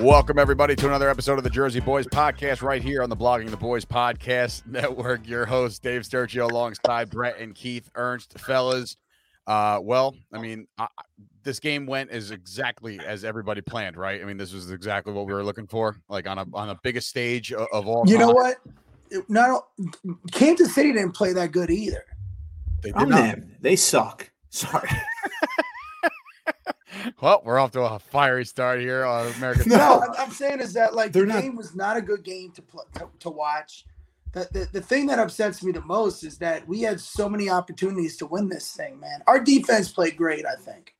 Welcome, everybody, to another episode of the Jersey Boyz podcast right here on the Blogging the Boys podcast network. Your host, Dave Sturchio, alongside Bret and Keith Ernst. Fellas, uh, well, I mean, I, this game went as exactly as everybody planned, right? I mean, this was exactly what we were looking for, like on a on a biggest stage of, of all. You time. know what? Not Kansas City didn't play that good either. They did I'm not. them. They suck. Sorry. Well, we're off to a fiery start here on American. No, No. I'm, I'm saying is that like They're the not- game was not a good game to pl- to, to watch. The, the the thing that upsets me the most is that we had so many opportunities to win this thing, man. Our defense played great, I think.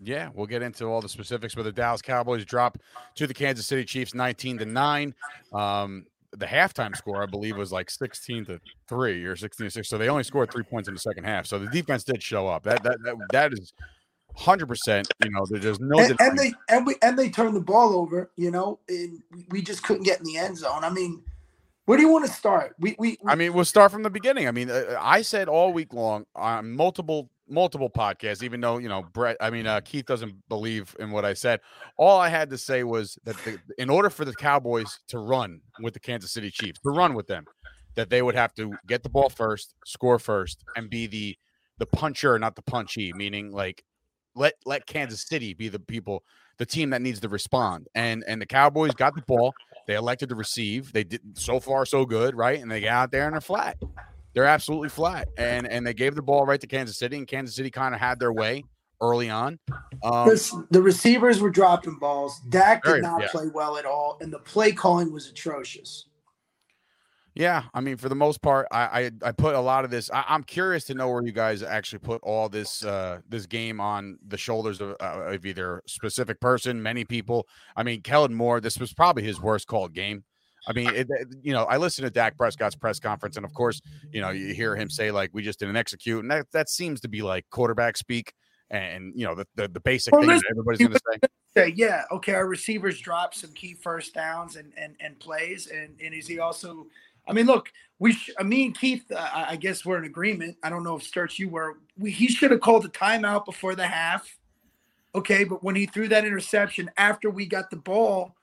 Yeah, we'll get into all the specifics. But the Dallas Cowboys drop to the Kansas City Chiefs, nineteen to nine. Um, the halftime score, I believe, was like sixteen to three or sixteen to six. So they only scored three points in the second half. So the defense did show up. That that that, that is hundred percent. You know, there- there's no. and, and they and we and they turned the ball over, you know, and we- we just couldn't get in the end zone. I mean, where do you want to start? We we, I mean, we'll start from the beginning. I mean, uh, I said all week long on multiple multiple podcasts, even though you know Bret. I mean, uh, Keith doesn't believe in what I said. All I had to say was that the, in order for the Cowboys to run with the Kansas City Chiefs, to run with them, that they would have to get the ball first, score first, and be the the puncher, not the punchy. Meaning, like let let Kansas City be the people, the team that needs to respond. And and the Cowboys got the ball. They elected to receive. They did so far so good, right? And they got out there and they're flat. They're absolutely flat. And and they gave the ball right to Kansas City, and Kansas City kind of had their way early on. Um, the receivers were dropping balls. Dak did not yeah. play well at all, and the play calling was atrocious. Yeah, I mean, for the most part, I I, I put a lot of this. I, I'm curious to know where you guys actually put all this uh, this game on the shoulders of, uh, of either specific person, many people. I mean, Kellen Moore, this was probably his worst called game. I mean, it, you know, I listened to Dak Prescott's press conference, and of course, you know, you hear him say like, "We just didn't execute," and that that seems to be like quarterback speak, and you know, the the, the basic Well, thing that everybody's going to say. Say, yeah, okay, our receivers dropped some key first downs and and, and plays, and and is he also? I mean, look, we. Sh- I mean, Keith. Uh, I I guess we're in agreement. I don't know if Sturts you were. We, he should have called a timeout before the half. Okay, but when he threw that interception after we got the ball,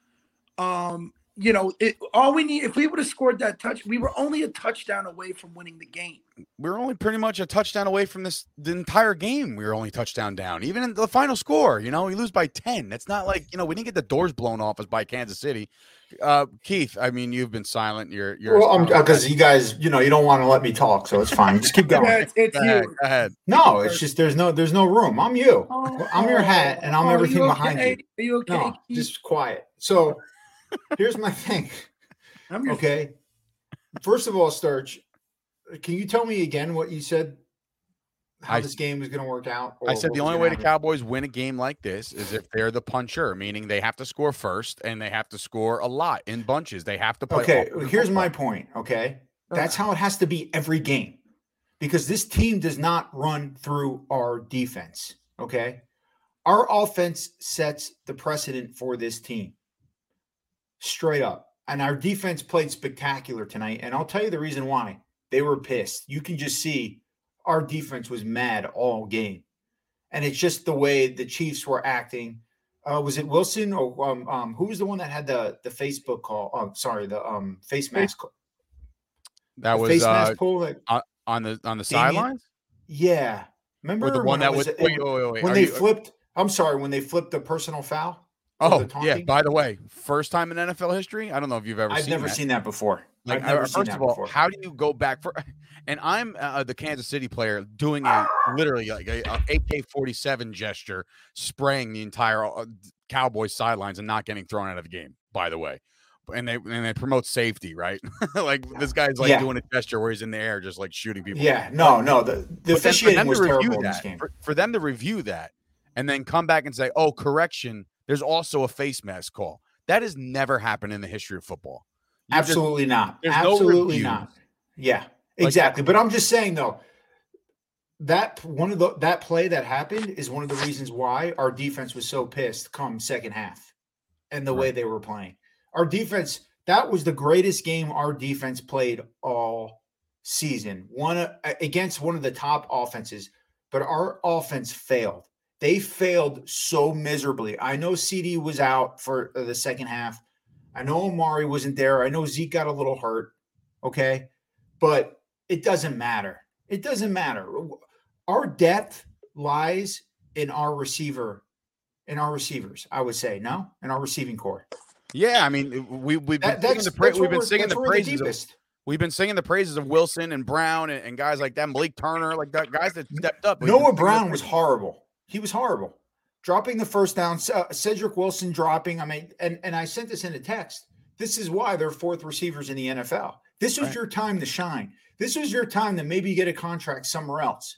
um, you know, it, all we need if we would have scored that touch, we were only a touchdown away from winning the game. we were only pretty much a touchdown away from this the entire game. We were only touchdown down, even in the final score. You know, we lose by ten. That's not like you know we didn't get the doors blown off us by Kansas City. Uh, Keith, I mean, you've been silent. You're you're well, because you guys, you know, you don't want to let me talk, so it's fine. Just keep Yeah, going. it's, it's go ahead, you. go ahead. No, it's just there's no there's no room. I'm you. I'm your hat, and I'm Oh, everything you behind you. Are you okay? No, just quiet. So here's my thing. I'm your Okay. First of all, Sturge, can you tell me again what you said? How I- this game was going to work out? I said the only gonna way the? Cowboys win a game like this is if they're the puncher, meaning they have to score first and they have to score a lot in bunches. They have to play. Okay, offensive here's my point. Okay, that's how it has to be every game because this team does not run through our defense. Okay, our offense sets the precedent for this team straight up, and our defense played spectacular tonight. And I'll tell you the reason why they were pissed. You can just see our defense was mad all game, and it's just the way the Chiefs were acting. uh, was it Wilson or um, um, who was the one that had the the Facebook call? Oh, sorry, the um face mask. call- That the was face uh, mask pull. That, on the on the sidelines. yeah, remember Or the when one that was it- wait, wait, wait, when they you- flipped. I'm sorry, when they flipped the personal foul. Oh yeah. By the way, first time in NFL history. I don't know if you've ever. I've seen never that. seen that before. Like, I've never uh, seen first that of all, before. how do you go back for? And I'm uh, the Kansas City player doing a literally like a, a AK-47 gesture, spraying the entire uh, Cowboys sidelines and not getting thrown out of the game. By the way, and they and they promote safety, right? like this guy's like Yeah. doing a gesture where he's in the air, just like shooting people. Yeah, no, no. The, the But then for officiating was terrible in this game. For, for them to review that and then come back and say, "Oh, correction, there's also a face mask call." That has never happened in the history of football. You just- Absolutely not. there's no Absolutely not. Yeah, exactly. but I'm just saying though, that one of the that play that happened is one of the reasons why our defense was so pissed come second half and the way they were playing. Our defense, that was the greatest game our defense played all season. One uh, against one of the top offenses, but our offense failed. They failed so miserably. I know CeeDee was out for uh, the second half. I know Amari wasn't there. I know Zeke got a little hurt. Okay. But it doesn't matter. It doesn't matter. Our depth lies in our receiver, in our receivers, I would say. No, in our receiving corps. Yeah, I mean, we we've been That, singing the pra- we've been singing the praises. Of, we've been singing the praises of Wilson and Brown and, and guys like that, Malik Turner, like that guys that stepped up. Noah Brown was horrible. He was horrible. Dropping the first down, uh, Cedric Wilson dropping. I mean, and, and I sent this in a text. This is why they're fourth receivers in the NFL. This was Right. your time to shine. This was your time to maybe get a contract somewhere else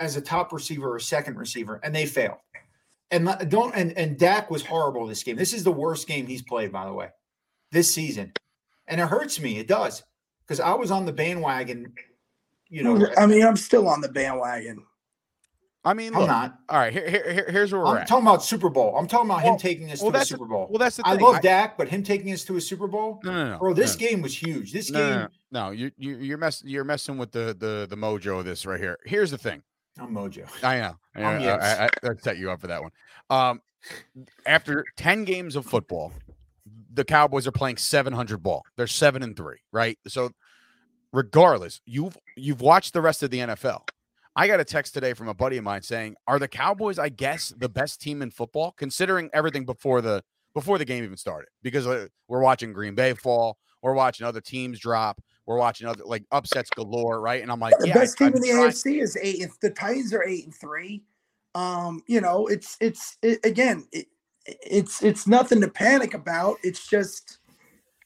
as a top receiver or second receiver, and they failed. And don't and and Dak was horrible this game. This is the worst game he's played, by the way, this season, and it hurts me. It does because I was on the bandwagon. You know, I mean, I'm still on the bandwagon. I mean, I'm look, not. all right. Here, here, here- here's where we're I'm at. talking about Super Bowl. I'm talking about Well- him taking us well, to a Super Bowl. well, that's the I thing. love I- Dak, but him taking us to a Super Bowl, No, no, no, bro. This no. game was huge. This No, game, no, you you you're mess you're messing with the the the mojo of this right here. Here's the thing. I'm Mojo. I know. I, I'm know, yes. I, I, I set you up for that one. Um, after ten games of football, the Cowboys are playing 700 ball. They're seven and three, right? So, regardless, you've you've watched the rest of the NFL. I got a text today from a buddy of mine saying, "Are the Cowboys, I guess, the best team in football, considering everything before the before the game even started? Because uh, we're watching Green Bay fall, we're watching other teams drop, we're watching other like upsets galore, right? And I'm like, The yeah, best I, team I'm in the trying- AFC is eight. If the Titans are eight and three, um, you know, it's it's it, again, it, it's it's nothing to panic about. It's just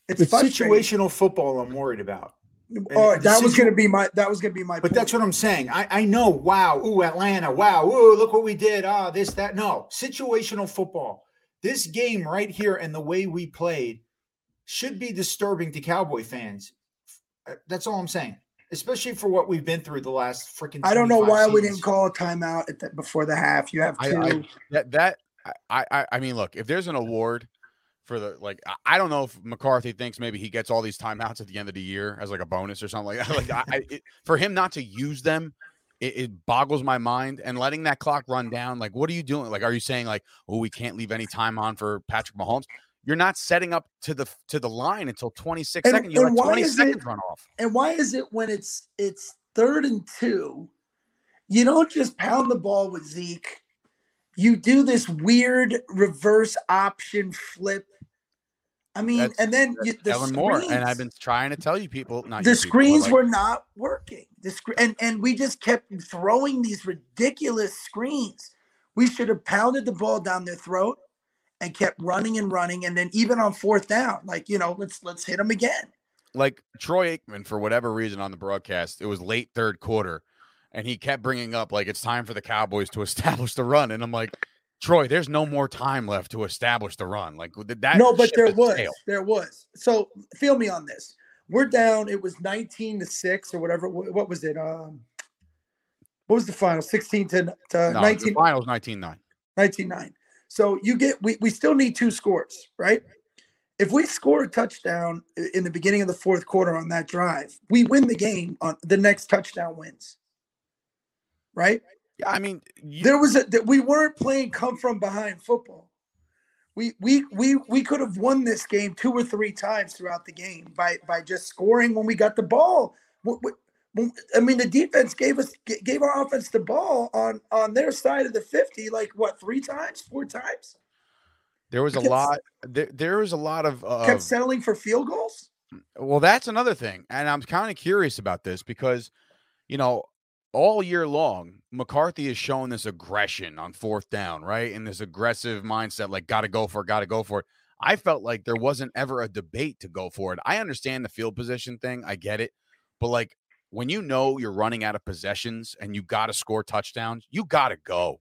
it's It's situational football. I'm worried about. Oh, the that was gonna be my that was gonna be my. But point. that's what I'm saying. I, I know. Wow. Ooh, Atlanta. Wow. Ooh, look what we did. Ah, this, that. No, situational football. This game right here and the way we played should be disturbing to Cowboy fans. Uh, That's all I'm saying. Especially for what we've been through the last freaking. I don't know 25 why we didn't call a timeout at the, before the half. You have I- two. I- that that I, I I mean, look, if there's an award for the like, I- don't know if McCarthy thinks maybe he gets all these timeouts at the end of the year as like a bonus or something like that. Like, I, it, for him not to use them, it, it boggles my mind. And letting that clock run down, like, what are you doing? Like, are you saying like, oh, we can't leave any time on for Patrick Mahomes? You're not setting up to the to the line until 26 And- seconds. You let why 20 seconds it- run off. And why is it when it's it's third and two, you don't just pound the ball with Zeke. You do this weird reverse option flip. I mean, That's- and then you, the Kellen Moore, and I've been trying to tell you people, not the you people, screens like, were not working. The screen and, and we just kept throwing these ridiculous screens. We should have pounded the ball down their throat and kept running and running. And then even on fourth down, like you know, let's let's hit them again. like Troy Aikman, for whatever reason on the broadcast, it was late third quarter, and he kept bringing up like it's time for the Cowboys to establish the run, and I'm like, Troy, there's no more time left to establish the run. Like that. no, but there was, sailed. there was. So feel me on this. We're down. It was 19 to six or whatever. What was it? Um, what was the final? 16 to, to No, 19. the finals 19-9. 19-9. So you get we, we still need two scores, right? If we score a touchdown in the beginning of the fourth quarter on that drive, we win the game on the next touchdown wins. Right? Yeah, I mean, you, There was a that we weren't playing come from behind football. we we we we could have won this game two or three times throughout the game by by just scoring when we got the ball. I mean, the defense gave us gave our offense the ball on on their side of the fifty, like what three times, four times. There was a lot. There, there was a lot of uh, kept settling for field goals. Well, that's another thing, and I'm kind of curious about this because, you know, all year long, McCarthy has shown this aggression on fourth down, right? And this aggressive mindset, like, got to go for it, got to go for it. I felt like there wasn't ever a debate to go for it. I understand the field position thing, I get it. But, like, when you know you're running out of possessions and you got to score touchdowns, you got to go.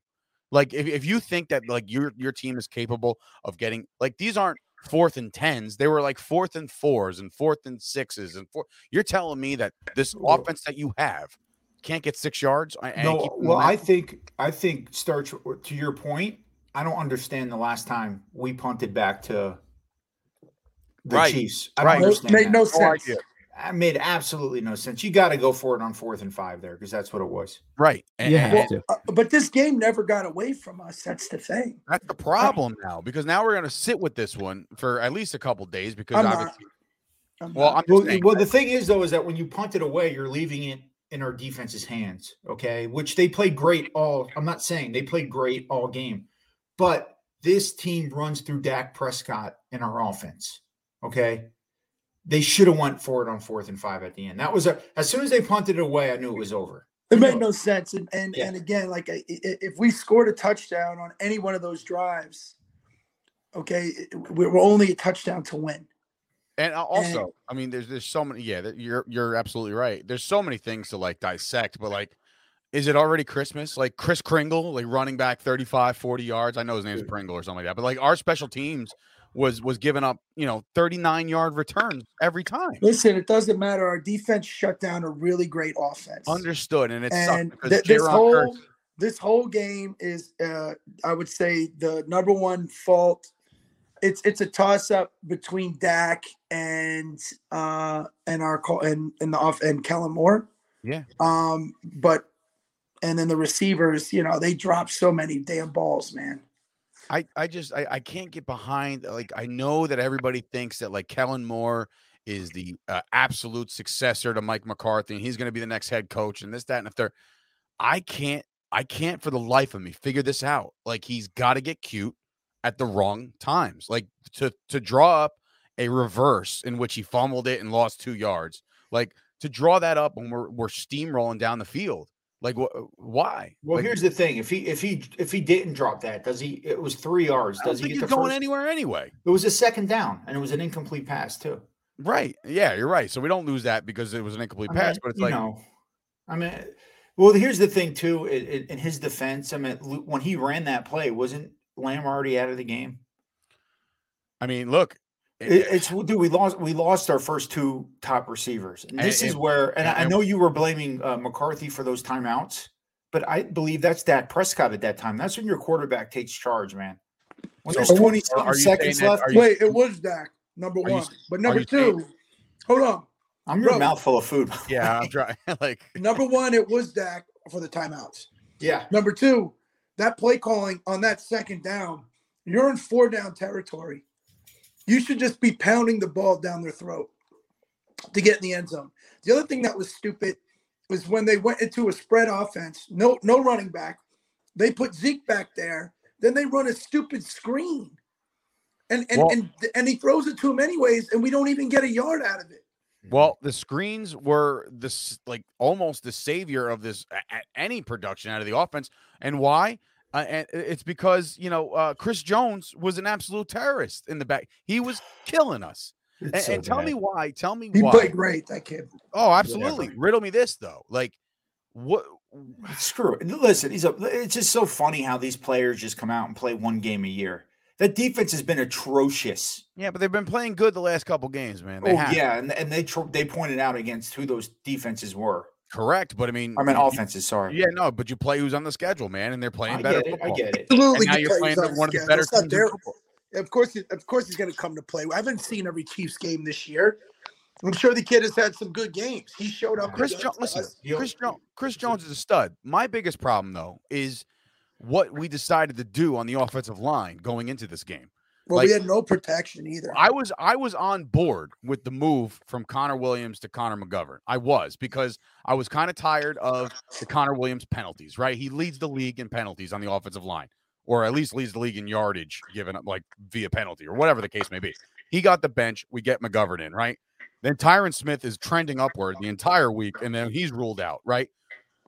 Like, if, if you think that, like, your, your team is capable of getting, like, these aren't fourth and tens. They were like fourth and fours and fourth and sixes and four. You're telling me that this offense that you have can't get six yards. no, well, I think I think starts to your point. I don't understand the last time we punted back to the right. Chiefs. I right. don't understand. Made that. no sense. It made absolutely no sense. You got to go for it on fourth and five there because that's what it was. Right. And, yeah. Well, uh, but this game never got away from us. That's the thing. That's the problem now because now we're going to sit with this one for at least a couple days because I'm obviously. Not, I'm well, I'm well, well, the thing is though is that when you punt it away, you're leaving it in our defense's hands, okay? Which they played great all I'm not saying they played great all game. But this team runs through Dak Prescott in our offense. Okay? They should have went for it on fourth and 5 at the end. That was a as soon as they punted it away, I knew it was over. It made no sense and and, yeah. and again like if we scored a touchdown on any one of those drives, okay, we're only a touchdown to win. And also, and, I mean, there's there's so many. Yeah, you're you're absolutely right. There's so many things to like dissect, but like, is it already Christmas? Like Chris Kringle, like running back 35, 40 yards. I know his name is Pringle or something like that, but like our special teams was was giving up, you know, 39 yard returns every time. Listen, it doesn't matter. Our defense shut down a really great offense. Understood, and it's and th- this whole this whole game is, uh, I would say, the number one fault it's it's a toss up between Dak and uh and our call and and the off and Kellen Moore. Yeah. Um, but and then the receivers, you know, they drop so many damn balls, man. I I just I, I can't get behind like I know that everybody thinks that like Kellen Moore is the uh, absolute successor to Mike McCarthy and he's going to be the next head coach and this that and if they're I can't I can't for the life of me figure this out. Like he's got to get cute at the wrong times. Like to to draw up a reverse in which he fumbled it and lost two yards. Like to draw that up when we're we're steamrolling down the field. Like wh- uh, why? Well, like, here's the thing: if he if he if he didn't drop that, does he? It was three yards. Does he get the going first? anywhere anyway? It was a second down, and it was an incomplete pass too. Right? Yeah, you're right. So we don't lose that because it was an incomplete I pass. Mean, but it's like, know, I mean, well, here's the thing too. In, in his defense, I mean, when he ran that play, wasn't Lamb already out of the game? I mean, look, it, it's dude. We lost. We lost our first two top receivers. And this and, is where, and, and I know you were blaming uh, McCarthy for those timeouts, but I believe that's Dak Prescott at that time. That's when your quarterback takes charge, man. When there's twenty seconds left. You, Wait, it was Dak number one, you, but number two. Saying, hold on. I'm your mouthful of food. Yeah, I'm dry. like number one, it was Dak for the timeouts. Yeah. Number two, that play calling on that second down. You're in four down territory you should just be pounding the ball down their throat to get in the end zone. The other thing that was stupid was when they went into a spread offense, no no running back. They put Zeke back there, then they run a stupid screen. And and, well, and and he throws it to him anyways, and we don't even get a yard out of it. Well, the screens were this like almost the savior of this any production out of the offense. And why? Uh, and it's because you know uh, Chris Jones was an absolute terrorist in the back. He was killing us. And, so and, tell me why. Tell me he why. He played great, that kid. Oh, absolutely. Whatever. Riddle me this though. Like, what? Screw it. Listen, he's a. It's just so funny how these players just come out and play one game a year. That defense has been atrocious. Yeah, but they've been playing good the last couple games, man. They oh have. yeah, and, and they they pointed out against who those defenses were. Correct, but I mean, I mean offenses. Sorry. Yeah, no, but you play who's on the schedule, man, and they're playing I better. Get it, I get it. Absolutely, and now you're playing one of the better teams. Of course, of course, he's going to come to play. I haven't seen every Chiefs game this year. I'm sure the kid has had some good games. He showed up. Chris Jones, listen, Chris, jo- Chris Jones is a stud. My biggest problem though is what we decided to do on the offensive line going into this game. Well, like, we had no protection either. I was I was on board with the move from Connor Williams to Connor McGovern. I was because I was kind of tired of the Connor Williams penalties. Right, he leads the league in penalties on the offensive line, or at least leads the league in yardage given up like via penalty or whatever the case may be. He got the bench. We get McGovern in. Right, then Tyron Smith is trending upward the entire week, and then he's ruled out. Right,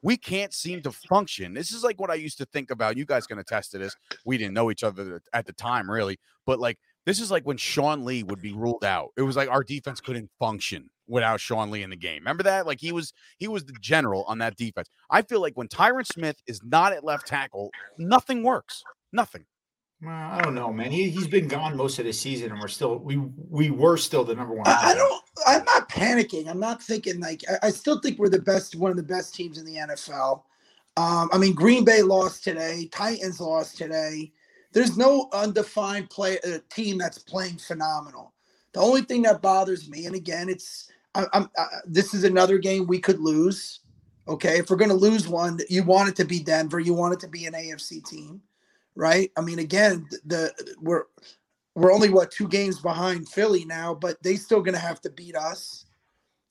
we can't seem to function. This is like what I used to think about. You guys can attest to this. We didn't know each other at the time, really, but like this is like when Sean Lee would be ruled out. It was like our defense couldn't function without Sean Lee in the game. Remember that? Like he was he was the general on that defense. I feel like when Tyron Smith is not at left tackle, nothing works. Nothing. Well, I don't know, man. He he's been gone most of the season, and we're still we we were still the number one. I, I don't. I'm not panicking. I'm not thinking like. I, I, still think we're the best, one of the best teams in the NFL. Um, I mean, Green Bay lost today. Titans lost today. There's no undefined play uh, team that's playing phenomenal. The only thing that bothers me, and again, it's I, am this is another game we could lose. Okay, if we're going to lose one, you want it to be Denver. You want it to be an AFC team right? I mean, again, the we're we're only what two games behind Philly now, but they still gonna have to beat us.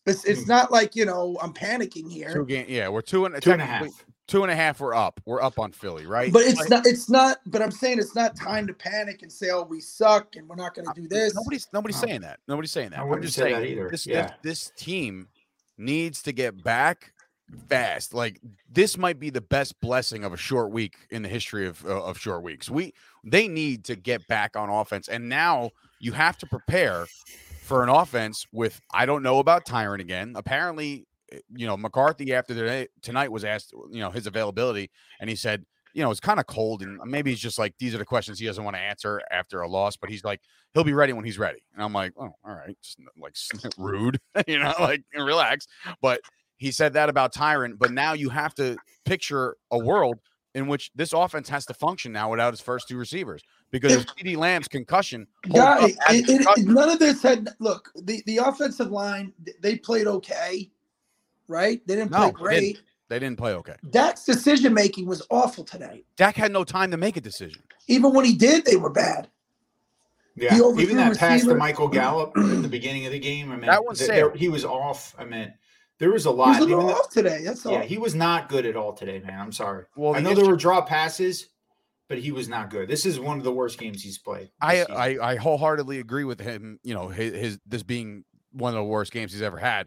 It's it's hmm. not like you know I'm panicking here. Two game, yeah, we're two and two and a half. Two and a half. We're up. We're up on Philly, right? But it's like, not. It's not. But I'm saying it's not time to panic and say, "Oh, we suck and we're not going to do this." Nobody's nobody's saying that. Nobody's saying that. I wouldn't I'm just say saying that either. This, yeah. this, this team needs to get back fast. Like this might be the best blessing of a short week in the history of uh, of short weeks. We they need to get back on offense, and now you have to prepare for an offense with I don't know about Tyron again. Apparently, eh, you know McCarthy after the tonight was asked you know his availability, and he said you know it's kind of cold, and maybe he's just like these are the questions he doesn't want to answer after a loss, but he's like he'll be ready when he's ready, and I'm like oh all right, just like rude, you know, like relax, but he said that about Tyron, but now you have to picture a world in which this offense has to function now without his first two receivers because of CeeDee Lamb's concussion. Yeah, it, it, it, none of this had look the the offensive line. They played okay, right? They didn't play great. They didn't, they didn't play okay. Dak's decision making was awful today. Dak had no time to make a decision. Even when he did, they were bad. Yeah, even that pass to Michael Gallup at the beginning of the game. I mean, that one he was off. I mean, there was a lot. He was a off today. That's all. Yeah, he was not good at all today, man. I'm sorry. Well, I know there were draw passes, but he was not good. This is one of the worst games he's played. I, I, I wholeheartedly agree with him. You know, his, his this being one of the worst games he's ever had.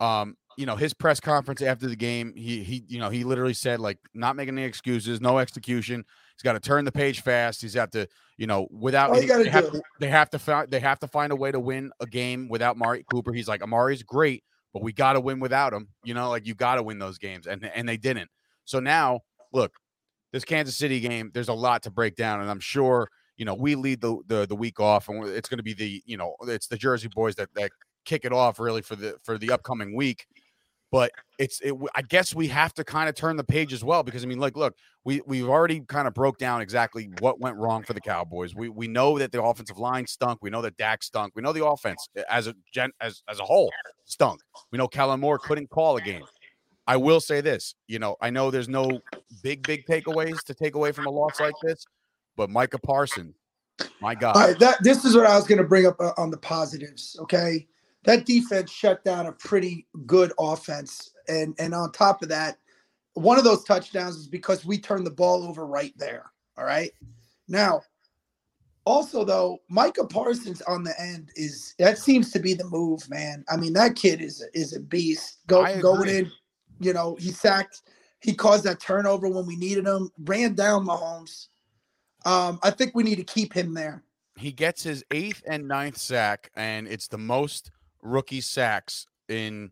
Um, you know, his press conference after the game, he he you know he literally said like not making any excuses, no execution. He's got to turn the page fast. He's got to you know without they, have to, they have to find they have to find a way to win a game without Amari Cooper. He's like Amari's great, but we got to win without him. You know, like you got to win those games, and and they didn't. So now, look, this Kansas City game, there's a lot to break down, and I'm sure you know we lead the the, the week off, and it's going to be the you know it's the Jersey Boyz that that kick it off really for the for the upcoming week. But it's it, I guess we have to kind of turn the page as well because I mean, like, look, we we've already kind of broke down exactly what went wrong for the Cowboys. We we know that the offensive line stunk. We know that Dak stunk. We know the offense as a gen as as a whole stunk. We know Kellen Moore couldn't call a game. I will say this, you know, I know there's no big big takeaways to take away from a loss like this, but Micah Parsons, my God, right, that this is what I was going to bring up uh, on the positives. Okay, that defense shut down a pretty good offense. And and on top of that, one of those touchdowns is because we turned the ball over right there. All right. Now, also though, Micah Parsons on the end is that seems to be the move, man. I mean, that kid is is a beast. Go going in, you know, he sacked, he caused that turnover when we needed him, ran down Mahomes. Um, I think we need to keep him there. He gets his eighth and ninth sack, and it's the most rookie sacks in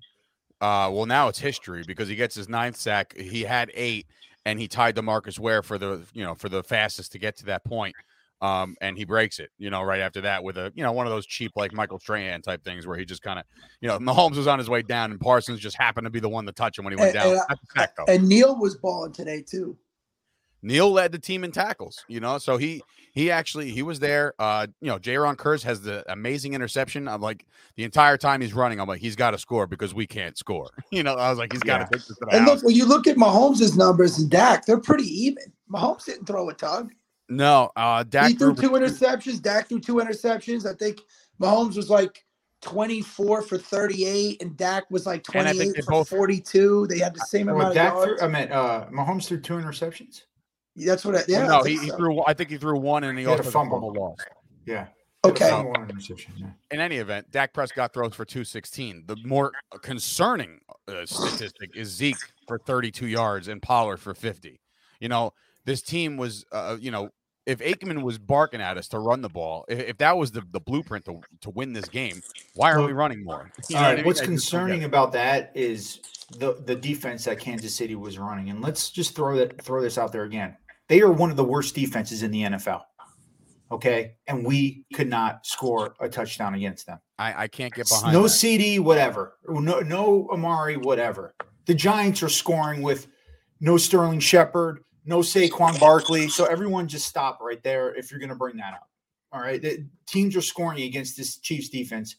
uh well now it's history because he gets his ninth sack. He had eight and he tied Demarcus Ware for the you know for the fastest to get to that point. Um, and he breaks it, you know, right after that with a, you know, one of those cheap like Michael Strahan type things where he just kind of, you know, Mahomes was on his way down and Parsons just happened to be the one to touch him when he went and, down. And, and Neal was balling today too. Neal led the team in tackles, you know, so he he actually he was there. Uh, you know, Jayron Kearse has the amazing interception. I'm like the entire time he's running, I'm like, he's got to score because we can't score. You know, I was like, he's got to yeah. And look, when you look at Mahomes' numbers and Dak, they're pretty even. Mahomes didn't throw a tug. No, uh, Dak he threw threw two interceptions. Dak threw two interceptions. I think Mahomes was like 24 for 38, and Dak was like And 28 for both- 42. They had the same Well, amount of yards. threw, I meant uh, Mahomes threw two interceptions. That's what I, yeah. I no, think he, he so. threw. I think he threw one, and he, He had a also fumble. fumble loss. Yeah. Okay. Fumble and interception. Yeah. In any event, Dak Prescott throws for 216. The more concerning uh, statistic is Zeke for 32 yards and Pollard for 50. You know, this team was, uh, you know, if Aikman was barking at us to run the ball, if, if that was the, the blueprint to, to win this game, why are we running more? You know All what I mean? What's I just don't get concerning about that is the the defense that Kansas City was running, and let's just throw that throw this out there again. They are one of the worst defenses in the NFL. Okay, and we could not score a touchdown against them. I, I can't get behind no that. CeeDee, whatever. No, no Amari, whatever. The Giants are scoring with no Sterling Shepard, no Saquon Barkley. So everyone just stop right there if you're going to bring that up. All right. The teams are scoring against this Chiefs defense,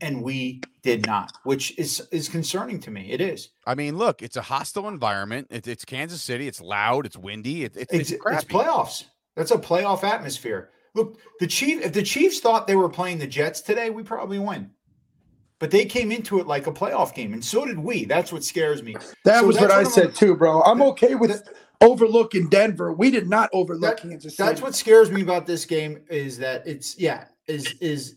and we did not, which is is concerning to me. It is. I mean, look, it's a hostile environment. It, it's Kansas City. It's loud. It's windy. It, it's, It's, it's it's playoffs. That's a playoff atmosphere. Look, the Chief. If the Chiefs thought they were playing the Jets today, we probably win. But they came into it like a playoff game, and so did we. That's what scares me. That So was what that's I I'm- said too, bro. I'm okay with overlooking Denver. We did not overlook That- Kansas City. That's what scares me about this game is that it's yeah is is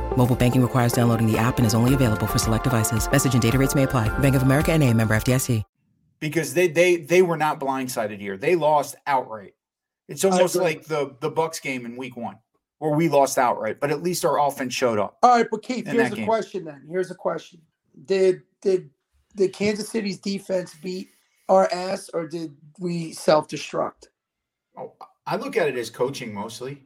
Mobile banking requires downloading the app and is only available for select devices. Message and data rates may apply. Bank of America and a member FDIC. because they they they were not blindsided here. They lost outright. It's almost like the the Bucks game in Week One, where we lost outright, but at least our offense showed up. All right, but Keith, here's that a game. question then. Here's a question. Did did did Kansas City's defense beat our ass or did we self-destruct? Oh, I look at it as coaching mostly.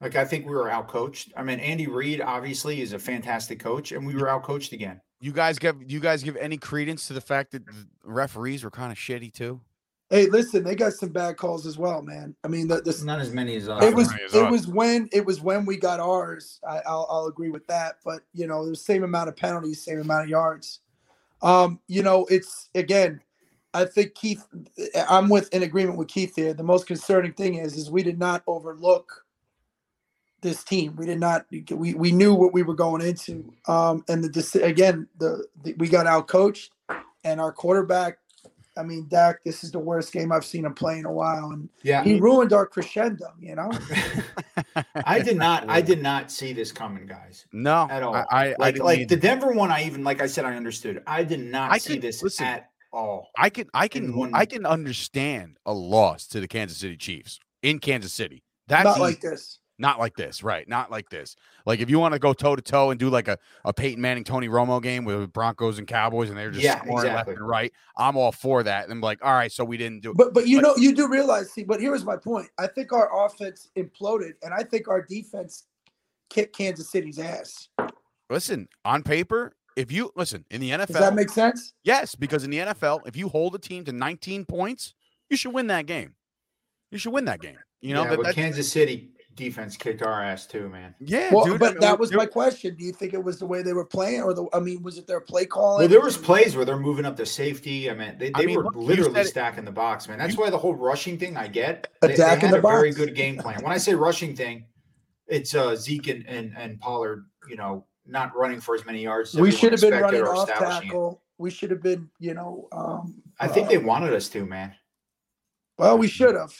Like I think we were outcoached. I mean, Andy Reid obviously is a fantastic coach, and we were outcoached again. You guys give you guys give any credence to the fact that the referees were kind of shitty too? Hey, listen, they got some bad calls as well, man. I mean, the, the Not as many as us. it was as it us. was when it was when we got ours. I, I'll I'll agree with that. But you know, the same amount of penalties, same amount of yards. Um, you know, it's again. I think Keith. I'm with in agreement with Keith here. The most concerning thing is, is we did not overlook this team. We did not. We we knew what we were going into. Um, and the again, the, the we got out coached, and our quarterback. I mean, Dak. This is the worst game I've seen him play in a while, and yeah, he ruined our crescendo. You know. I did not. I did not see this coming, guys. No, At all. I, I, I Like didn't like the Denver one, I even like I said, I understood. I did not I see could- this listen, at all. I can I can one- I can understand a loss to the Kansas City Chiefs in Kansas City. That's not easy. like this. Not like this, right? Not like this. Like if you want to go toe to toe and do like a, a Peyton Manning Tony Romo game with Broncos and Cowboys and they're just Yeah, scoring exactly. left and right, I'm all for that. And I'm like, all right, so we didn't do it. But but you But- know you do realize. See, but here is my point. I think our offense imploded, and I think our defense kicked Kansas City's ass. Listen, on paper, if you listen in the NFL, Does that make sense? yes, because in the NFL, if you hold a team to 19 points, you should win that game. You should win that game. You know, yeah, that, but that- Kansas City defense kicked our ass too, man. yeah, Well, dude, I but mean, that was my question. Do you think it was the way they were playing, or the? I mean, was it their play calling? Well, there was plays where they're moving up the safety. I mean, they, I they mean, were look, literally stacking the box, man. That's you- why the whole rushing thing I get. They, they had the a very good game plan. When I say rushing thing, it's uh, Zeke and, and, and Pollard, you know, not running for as many yards. As we should have been running off establishing it. tackle. We should have been, you know. Um, I think uh, they wanted us to, man. Well, we should have,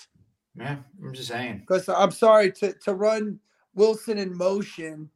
Yeah, I'm just saying. because I'm sorry to to run Wilson in motion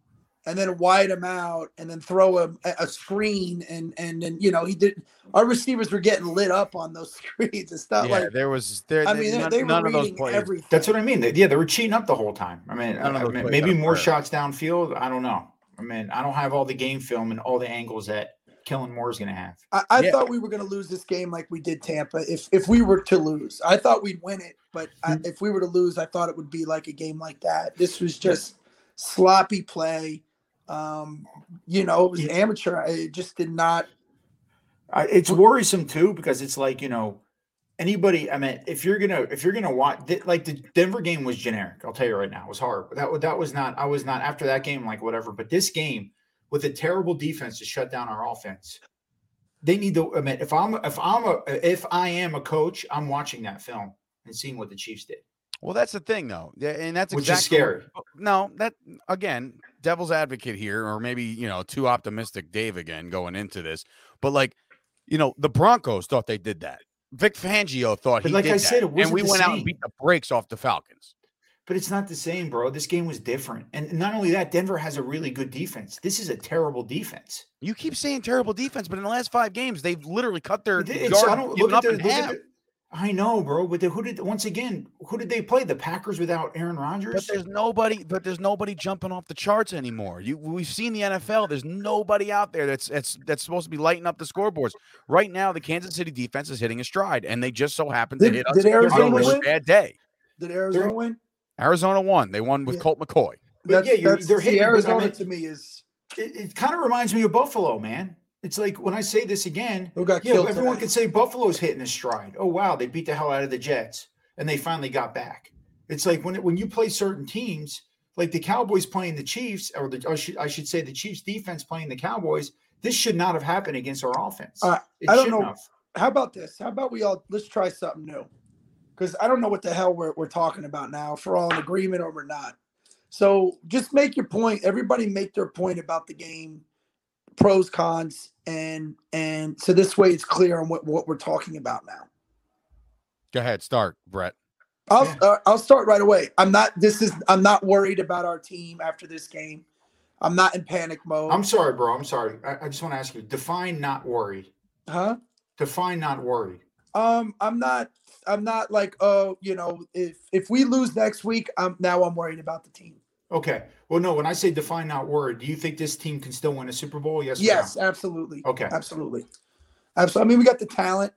and then wide him out and then throw a, a screen and and then you know he did. Our receivers were getting lit up on those screens. It's not yeah, like there was there. I mean they, none, they were none of those reading plays. everything. That's what I mean. They, yeah, they were cheating up the whole time. I mean, None I those mean, plays maybe more shots downfield. I don't know. I mean, I don't have all the game film and all the angles that Kellen Moore is going to have. I, I Yeah. thought we were going to lose this game like we did Tampa. If if we were to lose, I thought we'd win it. But I, if we were to lose, I thought it would be like a game like that. This was just sloppy play. Um, you know, it was Yeah. amateur. It just did not. I, it's worrisome too because it's like you know anybody. I mean, if you're gonna if you're gonna watch like the Denver game was generic. I'll tell you right now, it was hard. That that was not. I was not after that game like whatever. But this game with a terrible defense to shut down our offense, they need to. admit if I'm if I'm a if I am a coach, I'm watching that film and seeing what the Chiefs did, Well, that's the thing, though, and that's which exactly is what- scary. No, that again, devil's advocate here, or maybe you know, too optimistic, Dave again going into this. But like, you know, the Broncos thought they did that. Vic Fangio thought But he like did I that, said, it and we went out and beat the brakes off the Falcons. But it's not the same, bro. This game was different, and not only that, Denver has a really good defense. This is a terrible defense. You keep saying terrible defense, but in the last five games, they've literally cut their It- it's- yard I don't look at up in look at half. I know, bro. But the, who did once again? Who did they play? The Packers without Aaron Rodgers. But Rodgers. there's nobody. But there's nobody jumping off the charts anymore. You, we've seen the NFL. There's nobody out there that's that's that's supposed to be lighting up the scoreboards right now. The Kansas City defense is hitting a stride, and they just so happen to Did- hit us did on a Arizona really win? bad day. Did Arizona win? Arizona won. They won with Yeah. Colt McCoy. But That's, yeah, you're- they're see, hitting, but I Arizona mean- to me is It, it kind of reminds me of Buffalo, man. It's like when I say this again, who got yeah, killed. everyone tonight. could say Buffalo's hitting a stride. Oh wow, they beat the hell out of the Jets, and they finally got back. It's like when it, when you play certain teams, like the Cowboys playing the Chiefs, or the I should, I should say the Chiefs defense playing the Cowboys. This should not have happened against our offense. Uh, It I don't shouldn't know. have. How about this? How about we all let's try something new? Because I don't know what the hell we're, we're talking about now. If we're all in agreement or we're not. So just make your point. Everybody make their point about the game, pros, cons, and and so this way it's clear on what, what we're talking about now. Go ahead, start, Bret. I'll Yeah. uh, I'll start right away. I'm not. This is. I'm not worried about our team after this game. I'm not in panic mode. I'm sorry, bro. I'm sorry. I, I just want to ask you: define not worried. huh? Define not worried. Um, I'm not. I'm not like, oh, you know, if if we lose next week, I'm now I'm worried about the team. Okay. Well, no. When I say define not word, do you think this team can still win a Super Bowl? Yes. or no? Yes, absolutely. Okay. Absolutely. Absolutely. I mean, we got the talent.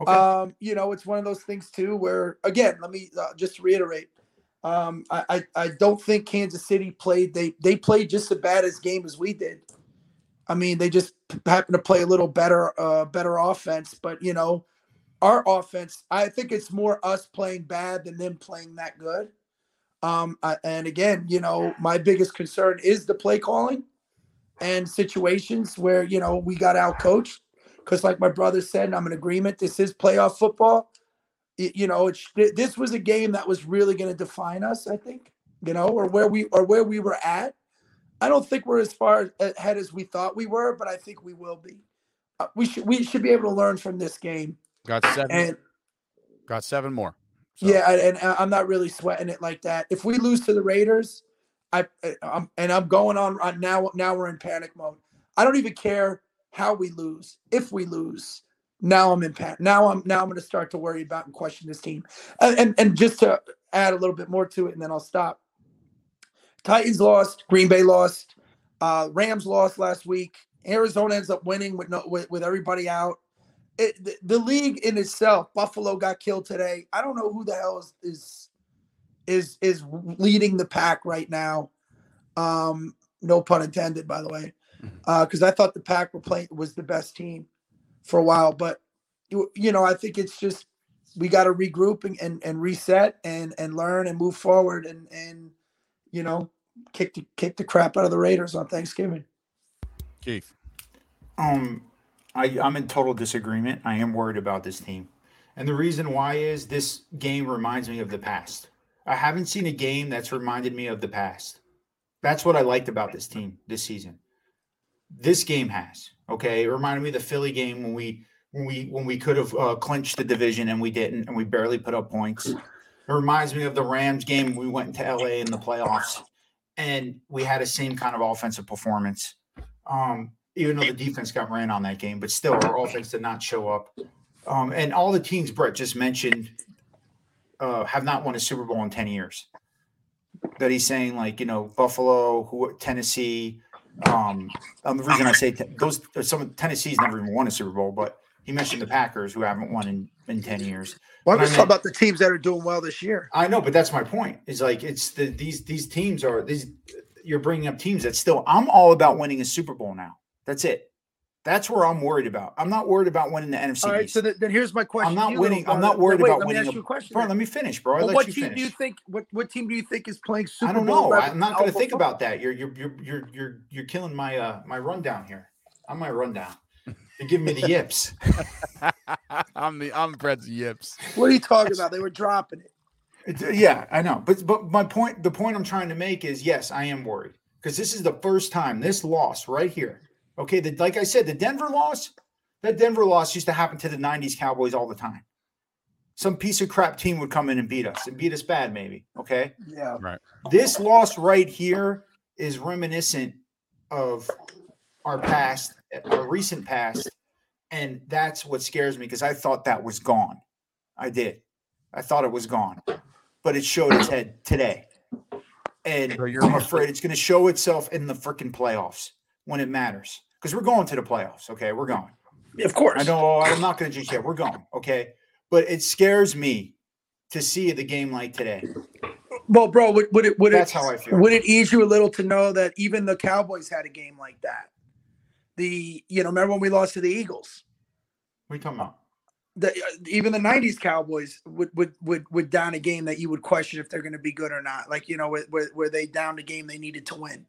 Okay. Um, you know, it's one of those things too where again, let me uh, just reiterate. Um, I, I I don't think Kansas City played they they played just as bad as game as we did. I mean, they just happened to play a little better uh better offense, but you know, our offense, I think it's more us playing bad than them playing that good. Um, and again, you know, my biggest concern is the play calling and situations where you know we got out coached because like my brother said and i'm in agreement this is playoff football. Y- you know this was a game that was really going to define us i think you know or where we or where we were at. I don't think we're as far ahead as we thought we were but i think we will be. Uh, we should we should be able to learn from this game Got seven. and got seven more. So, yeah, and, I'm not really sweating it like that. If we lose to the Raiders, I, I'm and I'm going on on now. Now we're in panic mode. I don't even care how we lose. If we lose, now I'm in panic. Now I'm now I'm going to start to worry about and question this team. And, and and just to add a little bit more to it, and then I'll stop. Titans lost. Green Bay lost. Uh, Rams lost last week. Arizona ends up winning with no with, with everybody out it, the, the league in itself, Buffalo got killed today. I don't know who the hell is is is, is leading the pack right now. Um, no pun intended, by the way, because I thought the pack were playing was the best team for a while. But you, you know, I think it's just we got to regroup and, and and reset and and learn and move forward and and you know kick the kick the crap out of the Raiders on Thanksgiving. Keith. Um, I, I'm in total disagreement. I am worried about this team. And the reason why is this game reminds me of the past. I haven't seen a game that's reminded me of the past. That's what I liked about this team this season. This game has. Okay. It reminded me of the Philly game when we when we when we could have uh, clinched the division and we didn't and we barely put up points. It reminds me of the Rams game we went to LA in the playoffs and we had the same kind of offensive performance. Um, even though the defense got ran on that game, but still our offense did not show up. Um, and all the teams Bret just mentioned uh, have not won a Super Bowl in 10 years. That he's saying, like, you know, Buffalo, who, Tennessee, Um, um, the reason I say te- those some of Tennessee's never even won a Super Bowl, but he mentioned the Packers who haven't won in, in ten years. Well, I'm just talking about the teams that are doing well this year. I know, but that's my point. Is like it's the these these teams are these. You're bringing up teams that still. I'm all about winning a Super Bowl now. That's it. That's where I'm worried about. I'm not worried about winning the NFC. All right, East. so then, then here's my question. I'm not you, winning. I'm not worried Wait, about let winning. Me ask you a question. Bro, let me finish, bro. I Well, let what you team finish. do you think? What what team do you think is playing Super I don't know. level I'm not going to think football? about that. You're you're you're you're you're you're killing my uh my rundown here. I'm my rundown. You're giving me the yips. I'm the I'm Bret's yips. What are you talking about? They were dropping it. It's- yeah, I know. But but my point, the point I'm trying to make is yes, I am worried because this is the first time this loss right here. Okay, the, like I said, the Denver loss, that Denver loss used to happen to the '90s Cowboys all the time. Some piece of crap team would come in and beat us and beat us bad, maybe. Okay, Yeah. Right. This loss right here is reminiscent of our past, our recent past, and that's what scares me because I thought that was gone. I did. I thought it was gone, but it showed its head today, and So you're- I'm afraid it's going to show itself in the freaking playoffs when it matters because we're going to the playoffs. Okay, we're going. Of course. I know I'm not going to jinx yet. We're going. Okay, but it scares me to see the game like today. Well, bro, would, would it would That's it how I feel. would it ease you a little to know that even the Cowboys had a game like that? The you know remember when we lost to the Eagles? What are you talking about? The, uh, even the '90s Cowboys would would would would down a game that you would question if they're going to be good or not. Like you know were, where, where they down a game they needed to win,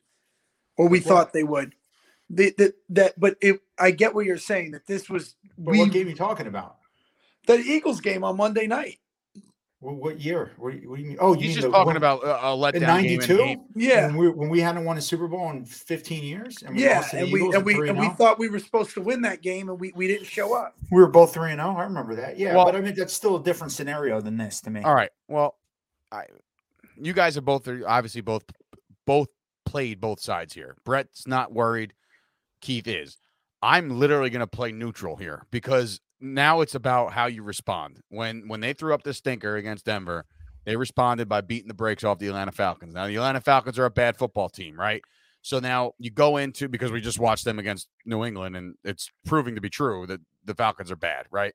or we thought they would. The, the, that but it, I get what you're saying that this was we what game are you talking about? the Eagles game on Monday night. What, what year? What, do you- what do you mean? Oh, you He's just the talking one- about uh, a letdown game '92. Yeah, when we, when we hadn't won a Super Bowl in 15 years, and we yeah, lost to the and we and at we 3 and we thought we were supposed to win that game, and we, we didn't show up. we were both three and zero. I remember that. Yeah, Well- but I mean that's still a different scenario than this to me. All right. Well, I, you guys are both are obviously both both played both sides here. Bret's not worried. Keith is. I'm literally going to play neutral here because now it's about how you respond. When when they threw up the stinker against Denver, they responded by beating the brakes off the Atlanta Falcons. Now the Atlanta Falcons are a bad football team, right? So now you go into because we just watched them against New England and it's proving to be true that the Falcons are bad, right?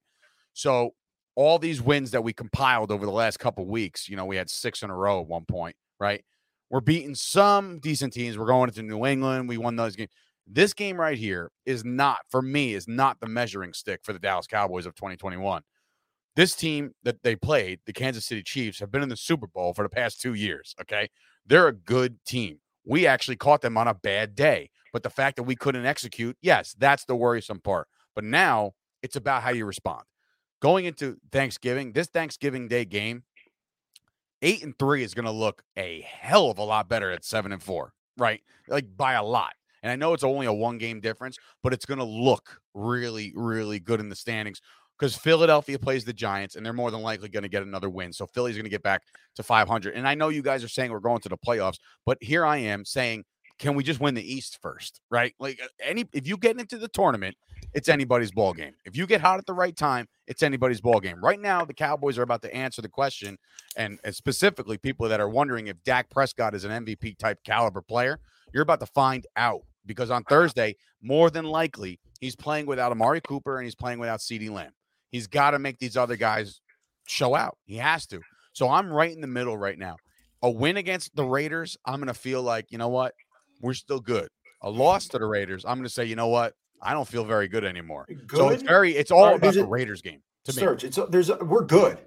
So all these wins that we compiled over the last couple weeks, you know, we had six in a row at one point, right? We're beating some decent teams. We're going into New England. We won those games. This game right here is not, for me, is not the measuring stick for the Dallas Cowboys of 2021. This team that they played, the Kansas City Chiefs, have been in the Super Bowl for the past two years. Okay. They're a good team. We actually caught them on a bad day. But the fact that we couldn't execute, yes, that's the worrisome part. But now it's about how you respond. Going into Thanksgiving, this Thanksgiving Day game, eight and three is going to look a hell of a lot better at seven and four, right? Like by a lot. And I know it's only a one game difference, but it's going to look really, really good in the standings because Philadelphia plays the Giants and they're more than likely going to get another win. So Philly's going to get back to 500. And I know you guys are saying we're going to the playoffs, but here I am saying, can we just win the East first? Right? Like uh, any, if you get into the tournament, it's anybody's ball game. If you get hot at the right time, it's anybody's ball game. Right now, the Cowboys are about to answer the question, and, and specifically people that are wondering if Dak Prescott is an MVP type caliber player. You're about to find out because on uh-huh. Thursday, more than likely, he's playing without Amari Cooper and he's playing without CeeDee Lamb. He's got to make these other guys show out. He has to. So I'm right in the middle right now. A win against the Raiders, I'm going to feel like, you know what? We're still good. A loss to the Raiders, I'm going to say, you know what? I don't feel very good anymore. So it's Good? very, it's all about the Raiders game to me. Search. It's a, there's a, we're good.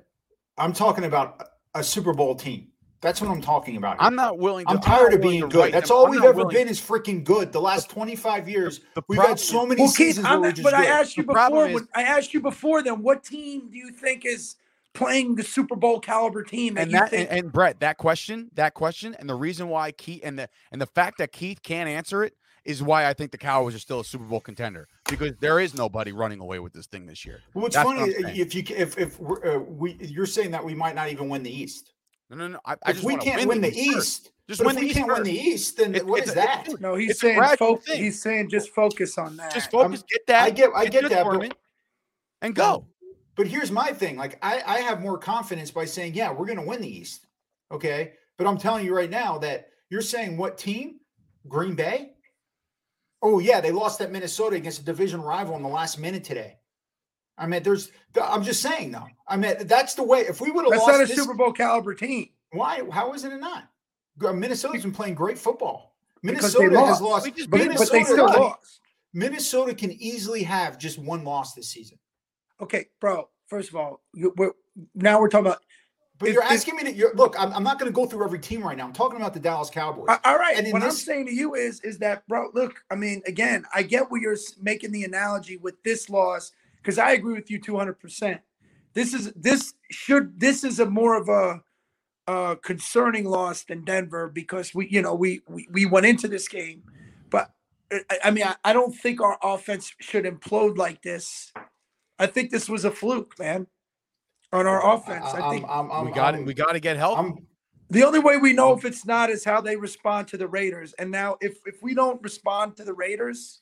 I'm talking about a Super Bowl team. That's what I'm talking about. here. I'm not willing to. I'm not tired of being good. That's all I'm we've ever willing- been is freaking good. The last 25 years, the we've problem had so many Well, Keith, seasons I'm, where just but I asked you The before. is- when, I asked you before. Then, what team do you think is playing the Super Bowl caliber team that and you that think? and, and Bret, that question, that question, and the reason why Keith and the and the fact that Keith can't answer it is why I think the Cowboys are still a Super Bowl contender because there is nobody running away with this thing this year. Well, what's That's funny I'm if you if if we're, uh, we you're saying that we might not even win the East. No, no, no. I, I If just we can't win, the East first. East, Just but win if the we East can't win the East, then It- what it's is a- that? it's no, he's it's saying gradual fo- he's saying just focus on that. Just I'm- focus, get that. I get I to get that, but, and go. but here's my thing. Like I I have more confidence by saying, yeah, we're going to win the East. Okay, but I'm telling you right now that you're saying what team? Green Bay. Oh yeah, they lost that Minnesota against a division rival in the last minute today. I mean, there's. I'm just saying though. I mean, that's the way. If we would have That's lost not a this, Super Bowl caliber team. why? How is it not? Minnesota's been playing great football. Because they Minnesota has lost. lost. We just But, beat but they Minnesota- still lost. Minnesota can easily have just one loss this season. Okay, bro. First of all, you, we're, now we're talking about. But If- you're if- asking me to. You're, look, I'm, I'm not going to go through every team right now. I'm talking about the Dallas Cowboys. A- All right. And in What I'm saying to you is, is that, bro? Look, I mean, again, I get where you're making the analogy with this loss because I agree with you 200. percent This is this should this is a more of a, uh concerning loss than Denver because we, you know, we we, we went into this game, but I, I mean, I, I don't think our offense should implode like this. I think this was a fluke, man. On our offense, I I'm- think I'm- I'm- we got it. I'm- We got to get help. I'm- the only way we know if it's not is how they respond to the Raiders. And now, if if we don't respond to the Raiders,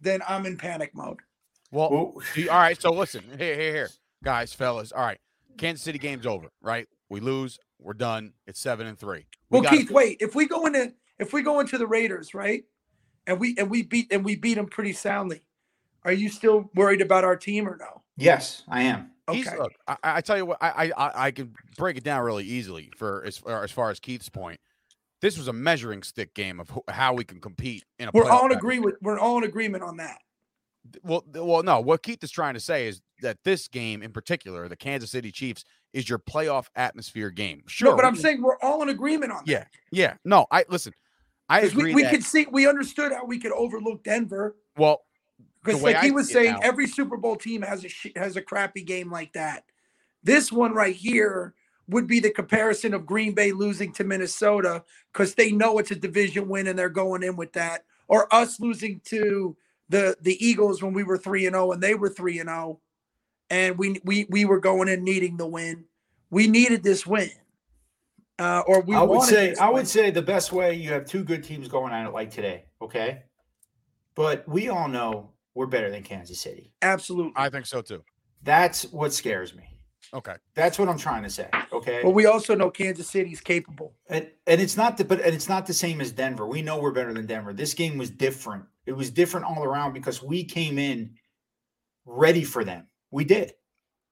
then I'm in panic mode. Well, well, you- all right. So listen, here, here, here, guys, fellas. All right, Kansas City game's over. Right, we lose. We're done. It's seven and three. We Well, gotta- Keith, wait. If we go into if we go into the Raiders, right, and we and we beat and we beat them pretty soundly, are you still worried about our team or no? yes, I am. He's, Okay. look, I, I tell you what, I, I I can break it down really easily for as far as far as Keith's point. This was a measuring stick game of how we can compete in a. We're all in bracket. agree with we're all in agreement on that. Well, well, no. What Keith is trying to say is that this game in particular, the Kansas City Chiefs, is your playoff atmosphere game. Sure, no, but I'm can- saying we're all in agreement on that. yeah, yeah. No, I listen. I agree. we, we that, could see we understood how we could overlook Denver well, Because like he was saying, now- every Super Bowl team has a has a crappy game like that. This one right here would be the comparison of Green Bay losing to Minnesota because they know it's a division win and they're going in with that, or us losing to the the Eagles when we were three and zero and they were three and zero, and we we we were going in needing the win. We needed this win, uh, or we I would say I win. would say the best way you have two good teams going at it like today. Okay, but we all know we're better than Kansas City. absolutely. I think so too. That's what scares me. Okay. That's what I'm trying to say. Okay. but we also know Kansas City's capable. And and it's not the but and it's not the same as Denver. We know we're better than Denver. This game was different. It was different all around because we came in ready for them. We did.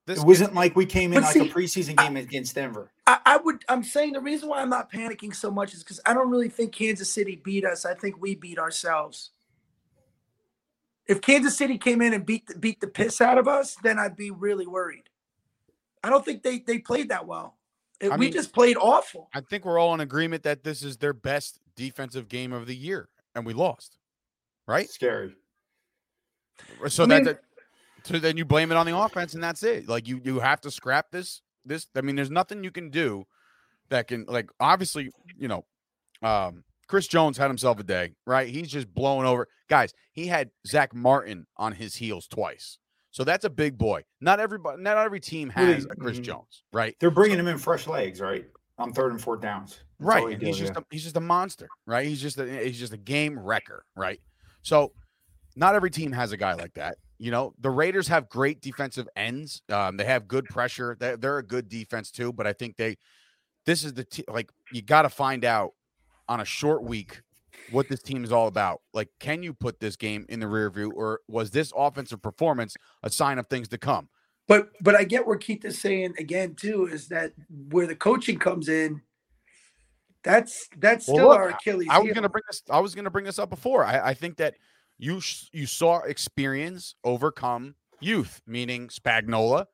This It wasn't like we came in like see, a preseason game against Denver. I, I would. I'm saying the reason why I'm not panicking so much is because I don't really think Kansas City beat us. I think we beat ourselves. If Kansas City came in and beat the, beat the piss out of us, then I'd be really worried. I don't think they they played that well. It- we mean- just played awful. I think we're all in agreement that this is their best defensive game of the year, and we lost. Right. Scary. So I that, mean- that so then you blame it on the offense, and that's it. Like you you have to scrap this. This I mean, there's nothing you can do that can like obviously you know, um, Chris Jones had himself a day, right? He's just blowing over guys. He had Zack Martin on his heels twice, so that's a big boy. Not everybody, not every team has a Chris mhm. Jones, right? They're bringing him in fresh legs, right? On third and fourth downs. That's all right he and he's does, just yeah. a, he's just a monster right he's just a he's just a game wrecker right so not every team has a guy like that you know the raiders have great defensive ends um, they have good pressure they're, they're a good defense too but i think they this is the t- like you got to find out on a short week what this team is all about like can you put this game in the rear view or was this offensive performance a sign of things to come But but I get where Keith is saying again too is that where the coaching comes in. That's that's Well, still look, our Achilles. I was heel. gonna bring this. I was gonna bring this up before. I, I think that you sh- you saw experience overcome youth, meaning Spagnuolo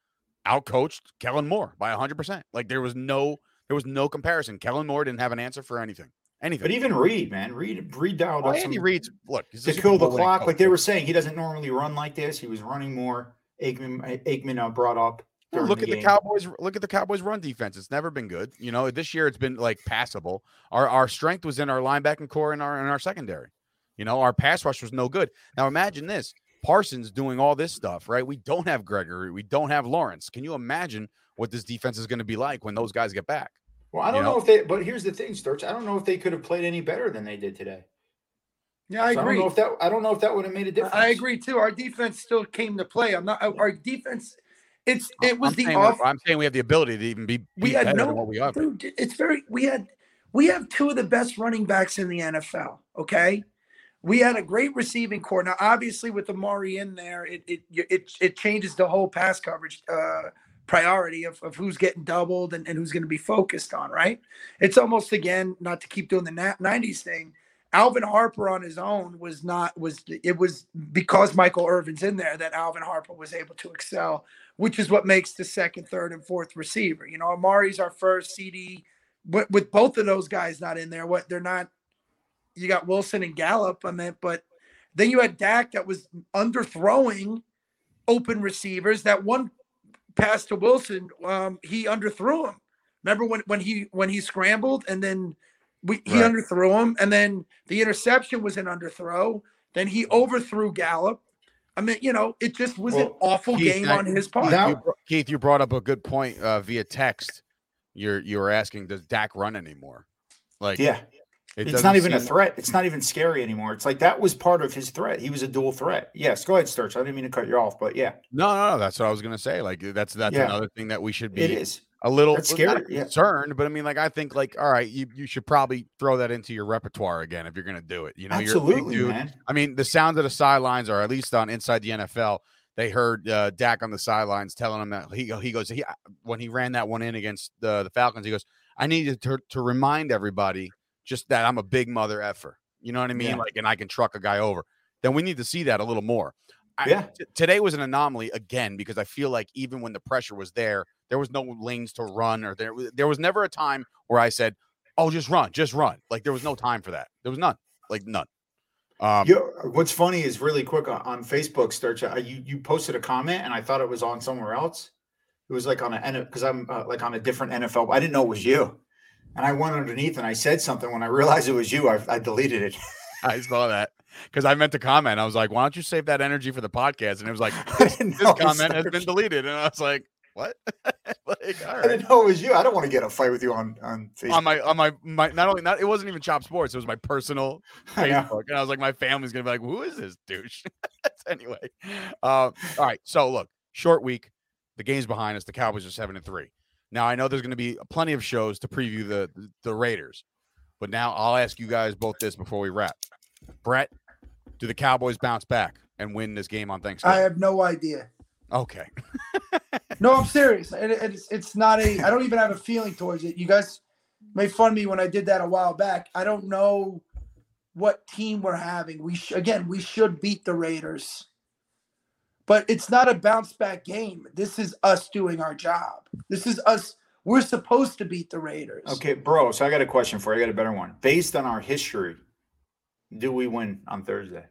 outcoached Kellen Moore by hundred percent. Like there was no there was no comparison. Kellen Moore didn't have an answer for anything. Anything. But even Reid, man, Reid, Reid dialed well, up Andy some, Reid's look to kill the clock. Like they were saying, he doesn't normally run like this. He was running more. Aikman, Aikman uh, brought up. Well, look the at the. Cowboys. Look at the Cowboys' run defense. It's never been good. You know, this year it's been like passable. Our our strength was in our linebacking corps and our in our secondary. You know, our pass rush was no good. Now imagine this: Parsons doing all this stuff, right? We don't have Gregory. We don't have Lawrence. Can you imagine what this defense is going to be like when those guys get back? Well, I don't you know? know? if they, but here's the thing, Sturch. I don't know if they could have played any better than they did today. Yeah, I So I agree. don't know if that. I don't know if that would have made a difference. I agree too. Our defense still came to play. I'm not. Our defense. It's it was I'm the saying, off. I'm saying we have the ability to even be, we be had better no. than what we are. dude, it's very. We had. We have two of the best running backs in the NFL. Okay, we had a great receiving corps. Now, obviously, with Amari in there, it it it, it changes the whole pass coverage uh, priority of, of who's getting doubled and, and who's going to be focused on. Right? It's almost again not to keep doing the '90s thing. Alvin Harper on his own was not was it was because Michael Irvin's in there that Alvin Harper was able to excel, which is what makes the second, third, and fourth receiver. You know, Amari's our first CeeDee. With, with both of those guys not in there, what they're not you got Wilson and Gallup. I mean, but then you had Dak that was underthrowing open receivers. That one pass to Wilson, um, he underthrew him. Remember when when he when he scrambled and then we, he right. underthrew him, and then the interception was an underthrow. Then he overthrew Gallup. I mean, you know, it just was well, an awful Keith, game on his part. You, Keith, you brought up a good point uh, via text. You're you were asking, does Dak run anymore? Like, yeah, it it's not even a threat. It's not even scary anymore. It's like that was part of his threat. He was a dual threat. Yes, go ahead, Sturch. I didn't mean to cut you off, but yeah. No, no, no. That's what I was gonna say. Like that's that's yeah. another thing that we should be. It is a little that's scary, concerned, yeah. but I mean, like I think, like all right, you you should probably throw that into your repertoire again if you're gonna do it. You know, absolutely, you're man. I mean, the sound of the sidelines, or at least on inside the NFL, they heard uh, Dak on the sidelines telling him that he he goes he when he ran that one in against the the Falcons, he goes, I needed to to remind everybody just that I'm a big mother effer. You know what I mean? Yeah. Like, and I can truck a guy over. Then we need to see that a little more. Yeah. t- today was an anomaly again because I feel like even when the pressure was there, there was no lanes to run, or there there was never a time where I said, "Oh, just run, just run." Like there was no time for that. There was none. Like none. Um, you, what's funny is really quick on, on Facebook, Sturch, uh, you you posted a comment and I thought it was on somewhere else. It was like on a because I'm uh, like on a different NFL. I didn't know it was you. And I went underneath and I said something. When I realized it was you, I, I deleted it. I saw that because I meant to comment. I was like, "Why don't you save that energy for the podcast?" And it was like, "This, this comment has been deleted," and I was like, "What?" like, I didn't know it was you. I don't want to get a fight with you on on Facebook. On my on my my not only not it wasn't even Chop Sports. It was my personal Facebook, and I was like, my family's gonna be like, "Who is this douche?" anyway, uh, all right. So look, short week. The game's behind us. The Cowboys are seven and three. Now I know there's going to be plenty of shows to preview the the Raiders, but now I'll ask you guys both this before we wrap. Bret, do the Cowboys bounce back and win this game on Thanksgiving? I have no idea. Okay. no, I'm serious. It, it's it's not a. I don't even have a feeling towards it. You guys made fun of me when I did that a while back. I don't know what team we're having. We sh- again, we should beat the Raiders but it's not a bounce back game. This is us doing our job. This is us. We're supposed to beat the Raiders. Okay, bro. So I got a question for you. I got a better one. Based on our history, do we win on Thursday?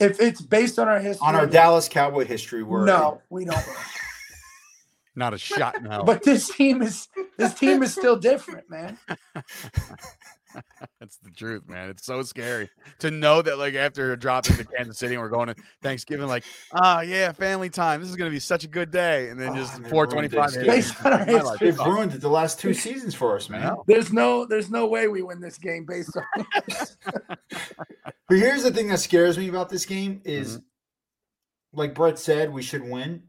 If it's based on our history, on our Dallas Cowboy history, we're no, we don't. Not a shot now. but this team is this team is still different, man. That's the truth, man. It's so scary to know that, like, after dropping to Kansas City and we're going to Thanksgiving, like, ah, oh, yeah, family time. This is going to be such a good day. And then just oh, 425. They've ruined it the last two seasons for us, man. There's no, there's no way we win this game based on. but here's the thing that scares me about this game is, mm-hmm. like Bret said, we should win.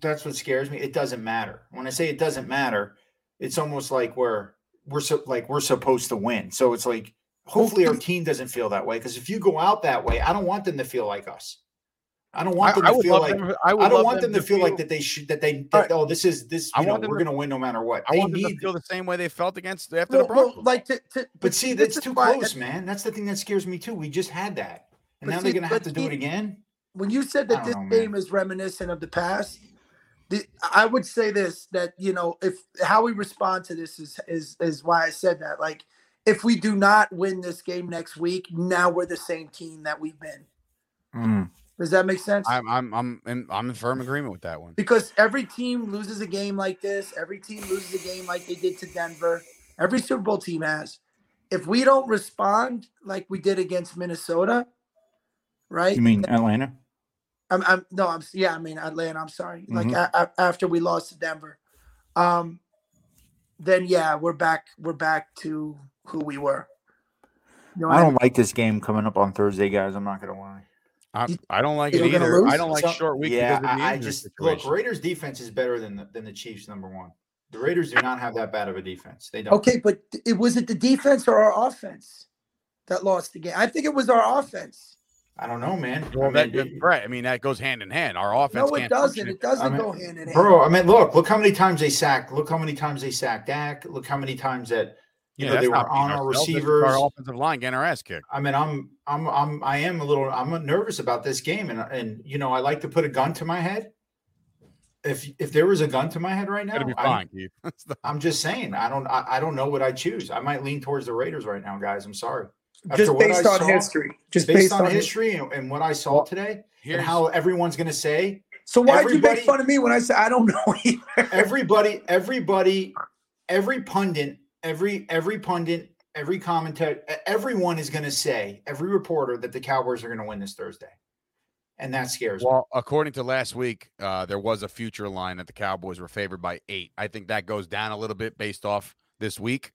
That's what scares me. It doesn't matter. When I say it doesn't matter, it's almost like we're we're so like we're supposed to win. So it's like hopefully our team doesn't feel that way because if you go out that way, I don't want them to feel like us. I don't want them I, to I feel like them, I, I, don't want them, them to feel, feel, like that they should that they that, right. oh this is this you know we're to, gonna win no matter what. I they want them to feel the same way they felt against after well, the Broncos. Well, like to, to, but see that's too close, man. That's the thing that scares me too. We just had that, and now see, they're gonna have to do it again. When you said that this know, game man. is reminiscent of the past, the, I would say this that you know if how we respond to this is is is why I said that. Like if we do not win this game next week, now we're the same team that we've been. Mm. Does that make sense? I'm I'm I'm in, I'm in firm agreement with that one. Because every team loses a game like this. Every team loses a game like they did to Denver. Every Super Bowl team has. If we don't respond like we did against Minnesota, right? You mean Atlanta? I'm, I'm no, I'm yeah. I mean Atlanta. I'm sorry. Mm-hmm. Like a, a, after we lost to Denver, um, then yeah, we're back. We're back to who we were. You know, I don't I, like this game coming up on Thursday, guys. I'm not gonna lie. I, I don't like it either. I don't like so, short week. Yeah, I, I just situation. look. Raiders defense is better than the, than the Chiefs. Number one, the Raiders do not have that bad of a defense. They don't. Okay, but it was it the defense or our offense? that lost the game. I think it was our offense. I don't know, man. Well, I mean, that- right. I mean, that goes hand in hand. Our offense. No, it can't doesn't. function. It doesn't I mean, go hand in hand. bro. I mean, look, look how many times they sacked. Look how many times they sacked Dak. Look how many times that you Yeah, know they were on our ourselves, that's just receivers. Our offensive line getting our ass kicked. I mean, I'm, I'm, I'm, I am a little, I'm nervous about this game, and and you know, I like to put a gun to my head. If if there was a gun to my head right now, It'll I'm, Keith. I'm just saying, I don't, I, I don't know what I choose. I might lean towards the Raiders right now, guys. I'm sorry. After just what I based on saw- history. Just based, based, on, on history and, and what I saw today, and how everyone's going to say So why'd you make fun of me when I said I don't know either? everybody, everybody, every pundit, every every pundit, every commentator, everyone is going to say, every reporter that the Cowboys are going to win this Thursday, and that scares me. Well, according to last week, uh, there was a future line that the Cowboys were favored by eight. I think that goes down a little bit based off this week.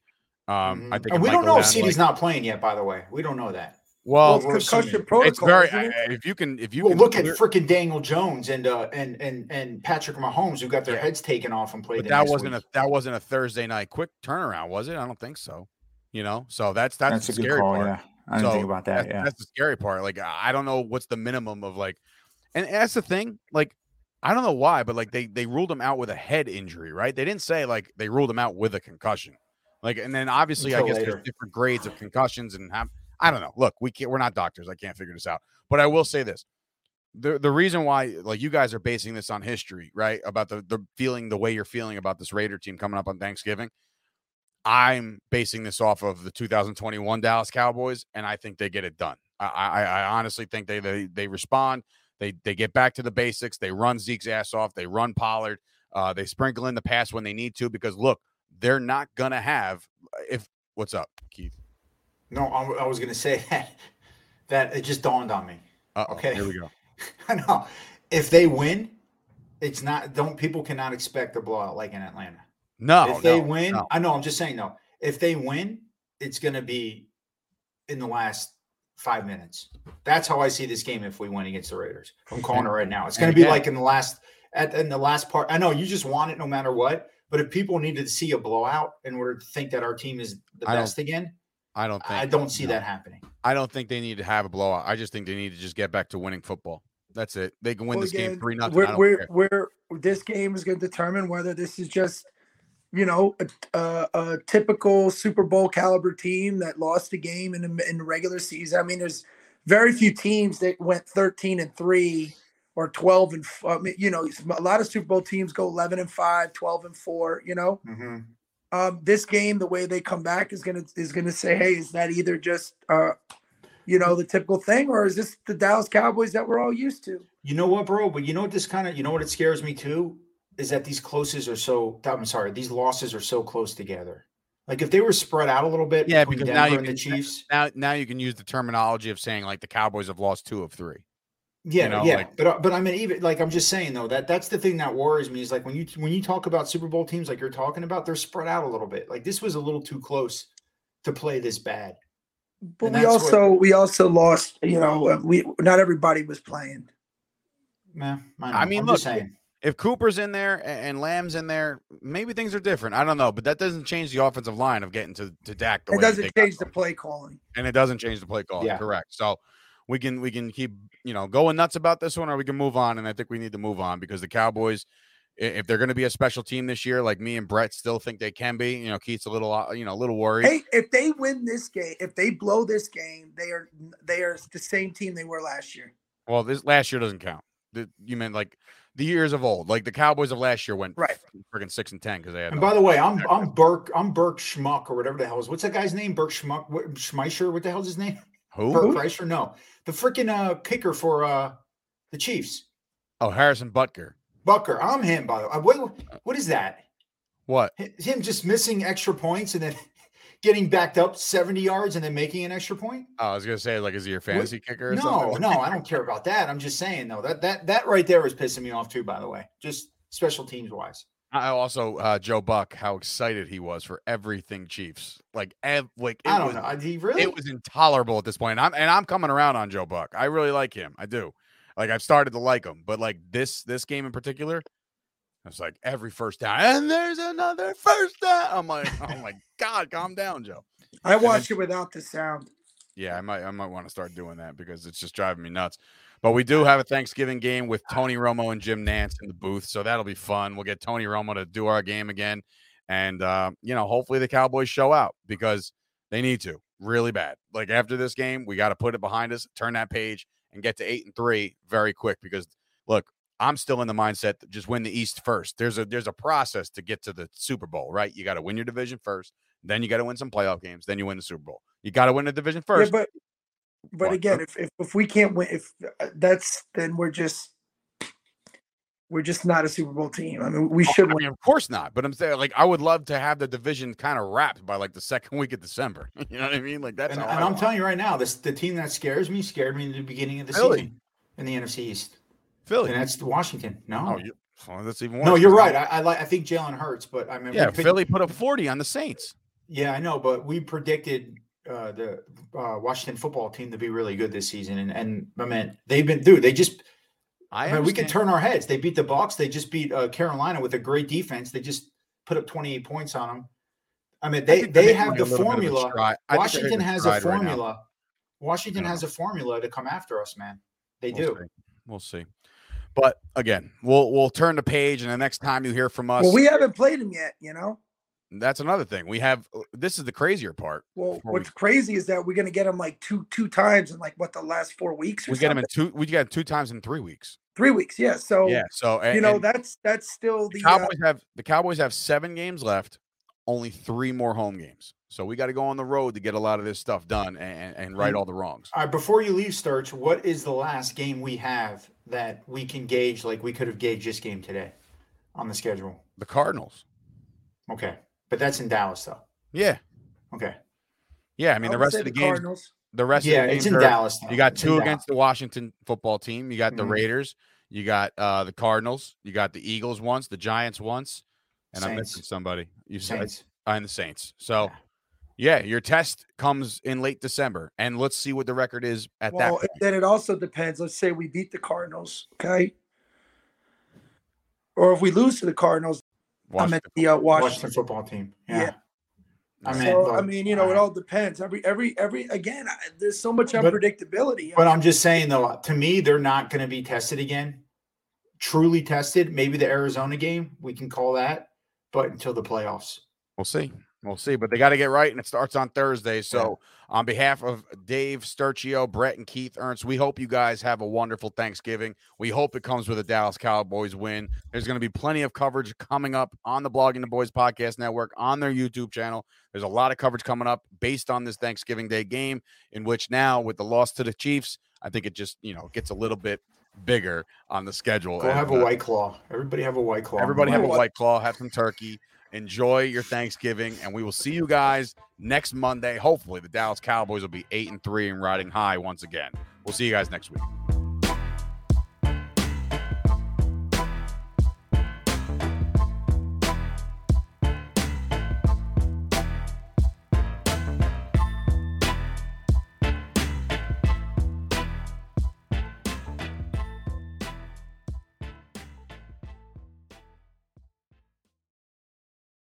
Um, I Mhm. think and we might don't know if CeeDee's like- not playing yet. By the way, we don't know that. Well, Well, it's concussion assuming. protocol. it's very. it? I- if you can, if you Well, can look at clear- freaking Daniel Jones and uh and and and Patrick Mahomes who got their Yeah. heads taken off and played. but that wasn't week. a that wasn't a Thursday night quick turnaround, was it? I don't think so. You know, so that's that's, the scary part. I didn't think about that. Yeah, that's the scary part. Like I I don't know what's the minimum of like, and that's the thing. Like I don't know why, but like they they ruled him out with a head injury, right? They didn't say like they ruled him out with a concussion. Like and then obviously I guess later. there's different grades of concussions and how, I don't know. Look, we can't. We're not doctors. I can't figure this out. But I will say this: the the reason why like you guys are basing this on history, right? About the the feeling the way you're feeling about this Raider team coming up on Thanksgiving. I'm basing this off of the 2021 Dallas Cowboys, and I think they get it done. I, I, I honestly think they, they they respond. They they get back to the basics. They run Zeke's ass off. They run Pollard. Uh, they sprinkle in the pass when they need to because look, they're not gonna have if what's up, Keith. No, I, I was going to say that that it just dawned on me. Uh Okay. here we go. I know if they win, it's not. Don't people cannot expect a blowout like in Atlanta. No, if they no, win, no. I know. I'm just saying no. If they win, it's going to be in the last five minutes. That's how I see this game. If we win against the Raiders, I'm calling it right now. It's going to be like in the last at in the last part. I know you just want it no matter what. But if people needed to see a blowout in order to think that our team is the I best again, I don't think I don't see no. that happening. I don't think they need to have a blowout. I just think they need to just get back to winning football. That's it. They can win Well, this game three nothing. We're, we're, we're, this game is going to determine whether this is just, you know, a, a, a typical Super Bowl caliber team that lost a game in the, in the regular season. I mean, there's very few teams that went 13 and three or 12 and, f- I mean, you know, a lot of Super Bowl teams go 11 and five, 12 and four, you know, Mm-hmm. um, this game, the way they come back is gonna is gonna say, hey, is that either just uh, you know, the typical thing, or is this the Dallas Cowboys that we're all used to? You know what, bro? But you know what this kind of you know what it scares me too is that these closes are so I'm sorry, these losses are so close together. Like if they were spread out a little bit Yeah, between because now you and the can- Chiefs. Now, now you can use the terminology of saying like the Cowboys have lost two of three. Yeah, know, yeah. like- but uh, but I mean even like I'm just saying though that that's the thing that worries me is like when you when you talk about Super Bowl teams like you're talking about, they're spread out a little bit. Like this was a little too close to play this bad. But And we that's what- also we also lost. You know, uh, we not everybody was playing. Man, I, I mean, I'm look, just saying. If Cooper's in there and Lamb's in there, maybe things are different. I don't know, but that doesn't change the offensive line of getting to to Dak. The It way doesn't change the play calling. and it doesn't change the play calling. Yeah. Correct. So we can we can keep you know going nuts about this one, or we can move on. And I think we need to move on because the Cowboys, if they're going to be a special team this year, like me and Bret still think they can be. You know, Keith's a little uh, you know a little worried. Hey, if they win this game, if they blow this game, they are they are the same team they were last year. Well, this last year doesn't count. The, you meant like the years of old, like the Cowboys of last year went Right. freaking six and ten because they had. And by the way, I'm I'm Burke I'm Burke Schmuck or whatever the hell is what's that guy's name? Burke Schmuck what, Schmeischer? What the hell's his name? Who? Burke Kreischer? No, the freaking uh, kicker for uh, the Chiefs, Oh, Harrison Butker. Bucker. I'm him. By the way, what what is that? What? Him just missing extra points and then getting backed up 70 yards and then making an extra point? Oh, I was gonna say like, is he your fantasy kicker? Or No, no, I don't care about that. I'm just saying though that that that right there was pissing me off too. By the way, just special teams wise. I also uh, Joe Buck, how excited he was for everything Chiefs. Like, ev- like it I don't was, know. He really? It was intolerable at this point. I'm and I'm coming around on Joe Buck. I really like him. I do. Like I've started to like him, but like this this game in particular, it's like every first down, and there's another first down. I'm like, oh my god, calm down, Joe. I watched it without the sound. Yeah, I might I might want to start doing that because it's just driving me nuts. But we do have a Thanksgiving game with Tony Romo and Jim Nantz in the booth, so that'll be fun. We'll get Tony Romo to do our game again, and uh, you know, hopefully the Cowboys show out because they need to really bad. Like after this game, we got to put it behind us, turn that page, and get to eight and three very quick. Because look, I'm still in the mindset that just win the East first. There's a there's a process to get to the Super Bowl, right? You got to win your division first, then you got to win some playoff games, then you win the Super Bowl. You got to win the division first. Yeah, but but again, if, if if we can't win, if uh, that's then we're just we're just not a Super Bowl team. I mean, we Oh, should I win. mean, of course not. But I'm saying, like, I would love to have the division kind of wrapped by like the second week of December. you know what I mean? Like that's And, how and I I'm want. telling you right now, this the team that scares me scared me in the beginning of the Philly. season in the NFC East, Philly. and that's the Washington. No, Oh, you, well, that's even worse. no, you're 'cause right. I, I like. I think Jalen Hurts, but I mean, yeah, Philly put up 40 on the Saints. Yeah, I know, but we predicted uh, the uh, Washington football team to be really good this season, and and I mean they've been dude. They just I, I mean, we can turn our heads. They beat the Bucs. They just beat uh, Carolina with a great defense. They just put up 28 points on them. I mean, they think they're they hitting, have the a little bit of a formula. stride. I think they're Washington has a stride right formula. Washington Yeah. has a formula to come after us, man. They We'll do. see. We'll see. But again, we'll we'll turn the page, and the next time you hear from us, Well, we haven't played them yet. You know. That's another thing. We have uh, this is the crazier part. Well, Before we- what's crazy is that we're gonna get them like two two times in like what the last four weeks or We get them in two. We got two times in three weeks. three weeks. Yeah. So yeah. So and, you know that's that's still the the uh, Cowboys have the Cowboys have seven games left, only three more home games. So we got to go on the road to get a lot of this stuff done and, and right all the wrongs. All right, before you leave, Sturch, what is the last game we have that we can gauge like we could have gauged this game today on the schedule? The Cardinals. Okay, but that's in Dallas, though. Yeah. Okay. Yeah. I mean, I the rest of the, the games, Cardinals. the rest Yeah, of the it's in are- Dallas. Now. You got It's in two Dallas. against the Washington football team. You got the Mhm. Raiders. You got uh, the Cardinals. You got the Eagles once, the Giants once, and I'm missing somebody. You said Saints. and the Saints. So Yeah. yeah, your test comes in late December, and let's see what the record is at that. Point. then it also depends. Let's say we beat the Cardinals, okay? Or if we lose to the Cardinals, I'm at the uh, Washington Washington. football team. Yeah. Yeah. I mean, so I mean, you know, it all depends. Every every every again, I, there's so much But- unpredictability. But I'm just saying though, to me, they're not going to be tested again. Truly tested. Maybe the Arizona game, we can call that, but until the playoffs. We'll see. We'll see. But they got to get right, and it starts on Thursday. So, on behalf of Dave Sturchio, Bret, and Keith Ernst, we hope you guys have a wonderful Thanksgiving. We hope it comes with a Dallas Cowboys win. There's going to be plenty of coverage coming up on the Blogging the Boys Podcast Network, on their YouTube channel. There's a lot of coverage coming up based on this Thanksgiving Day game, in which now, with the loss to the Chiefs, I think it just, you know, gets a little bit bigger on the schedule. Go have a uh, white claw. Everybody have a white claw. Everybody have a white claw, have some turkey. Enjoy your Thanksgiving, and we will see you guys next Monday. Hopefully, the Dallas Cowboys will be eight and three and riding high once again. We'll see you guys next week.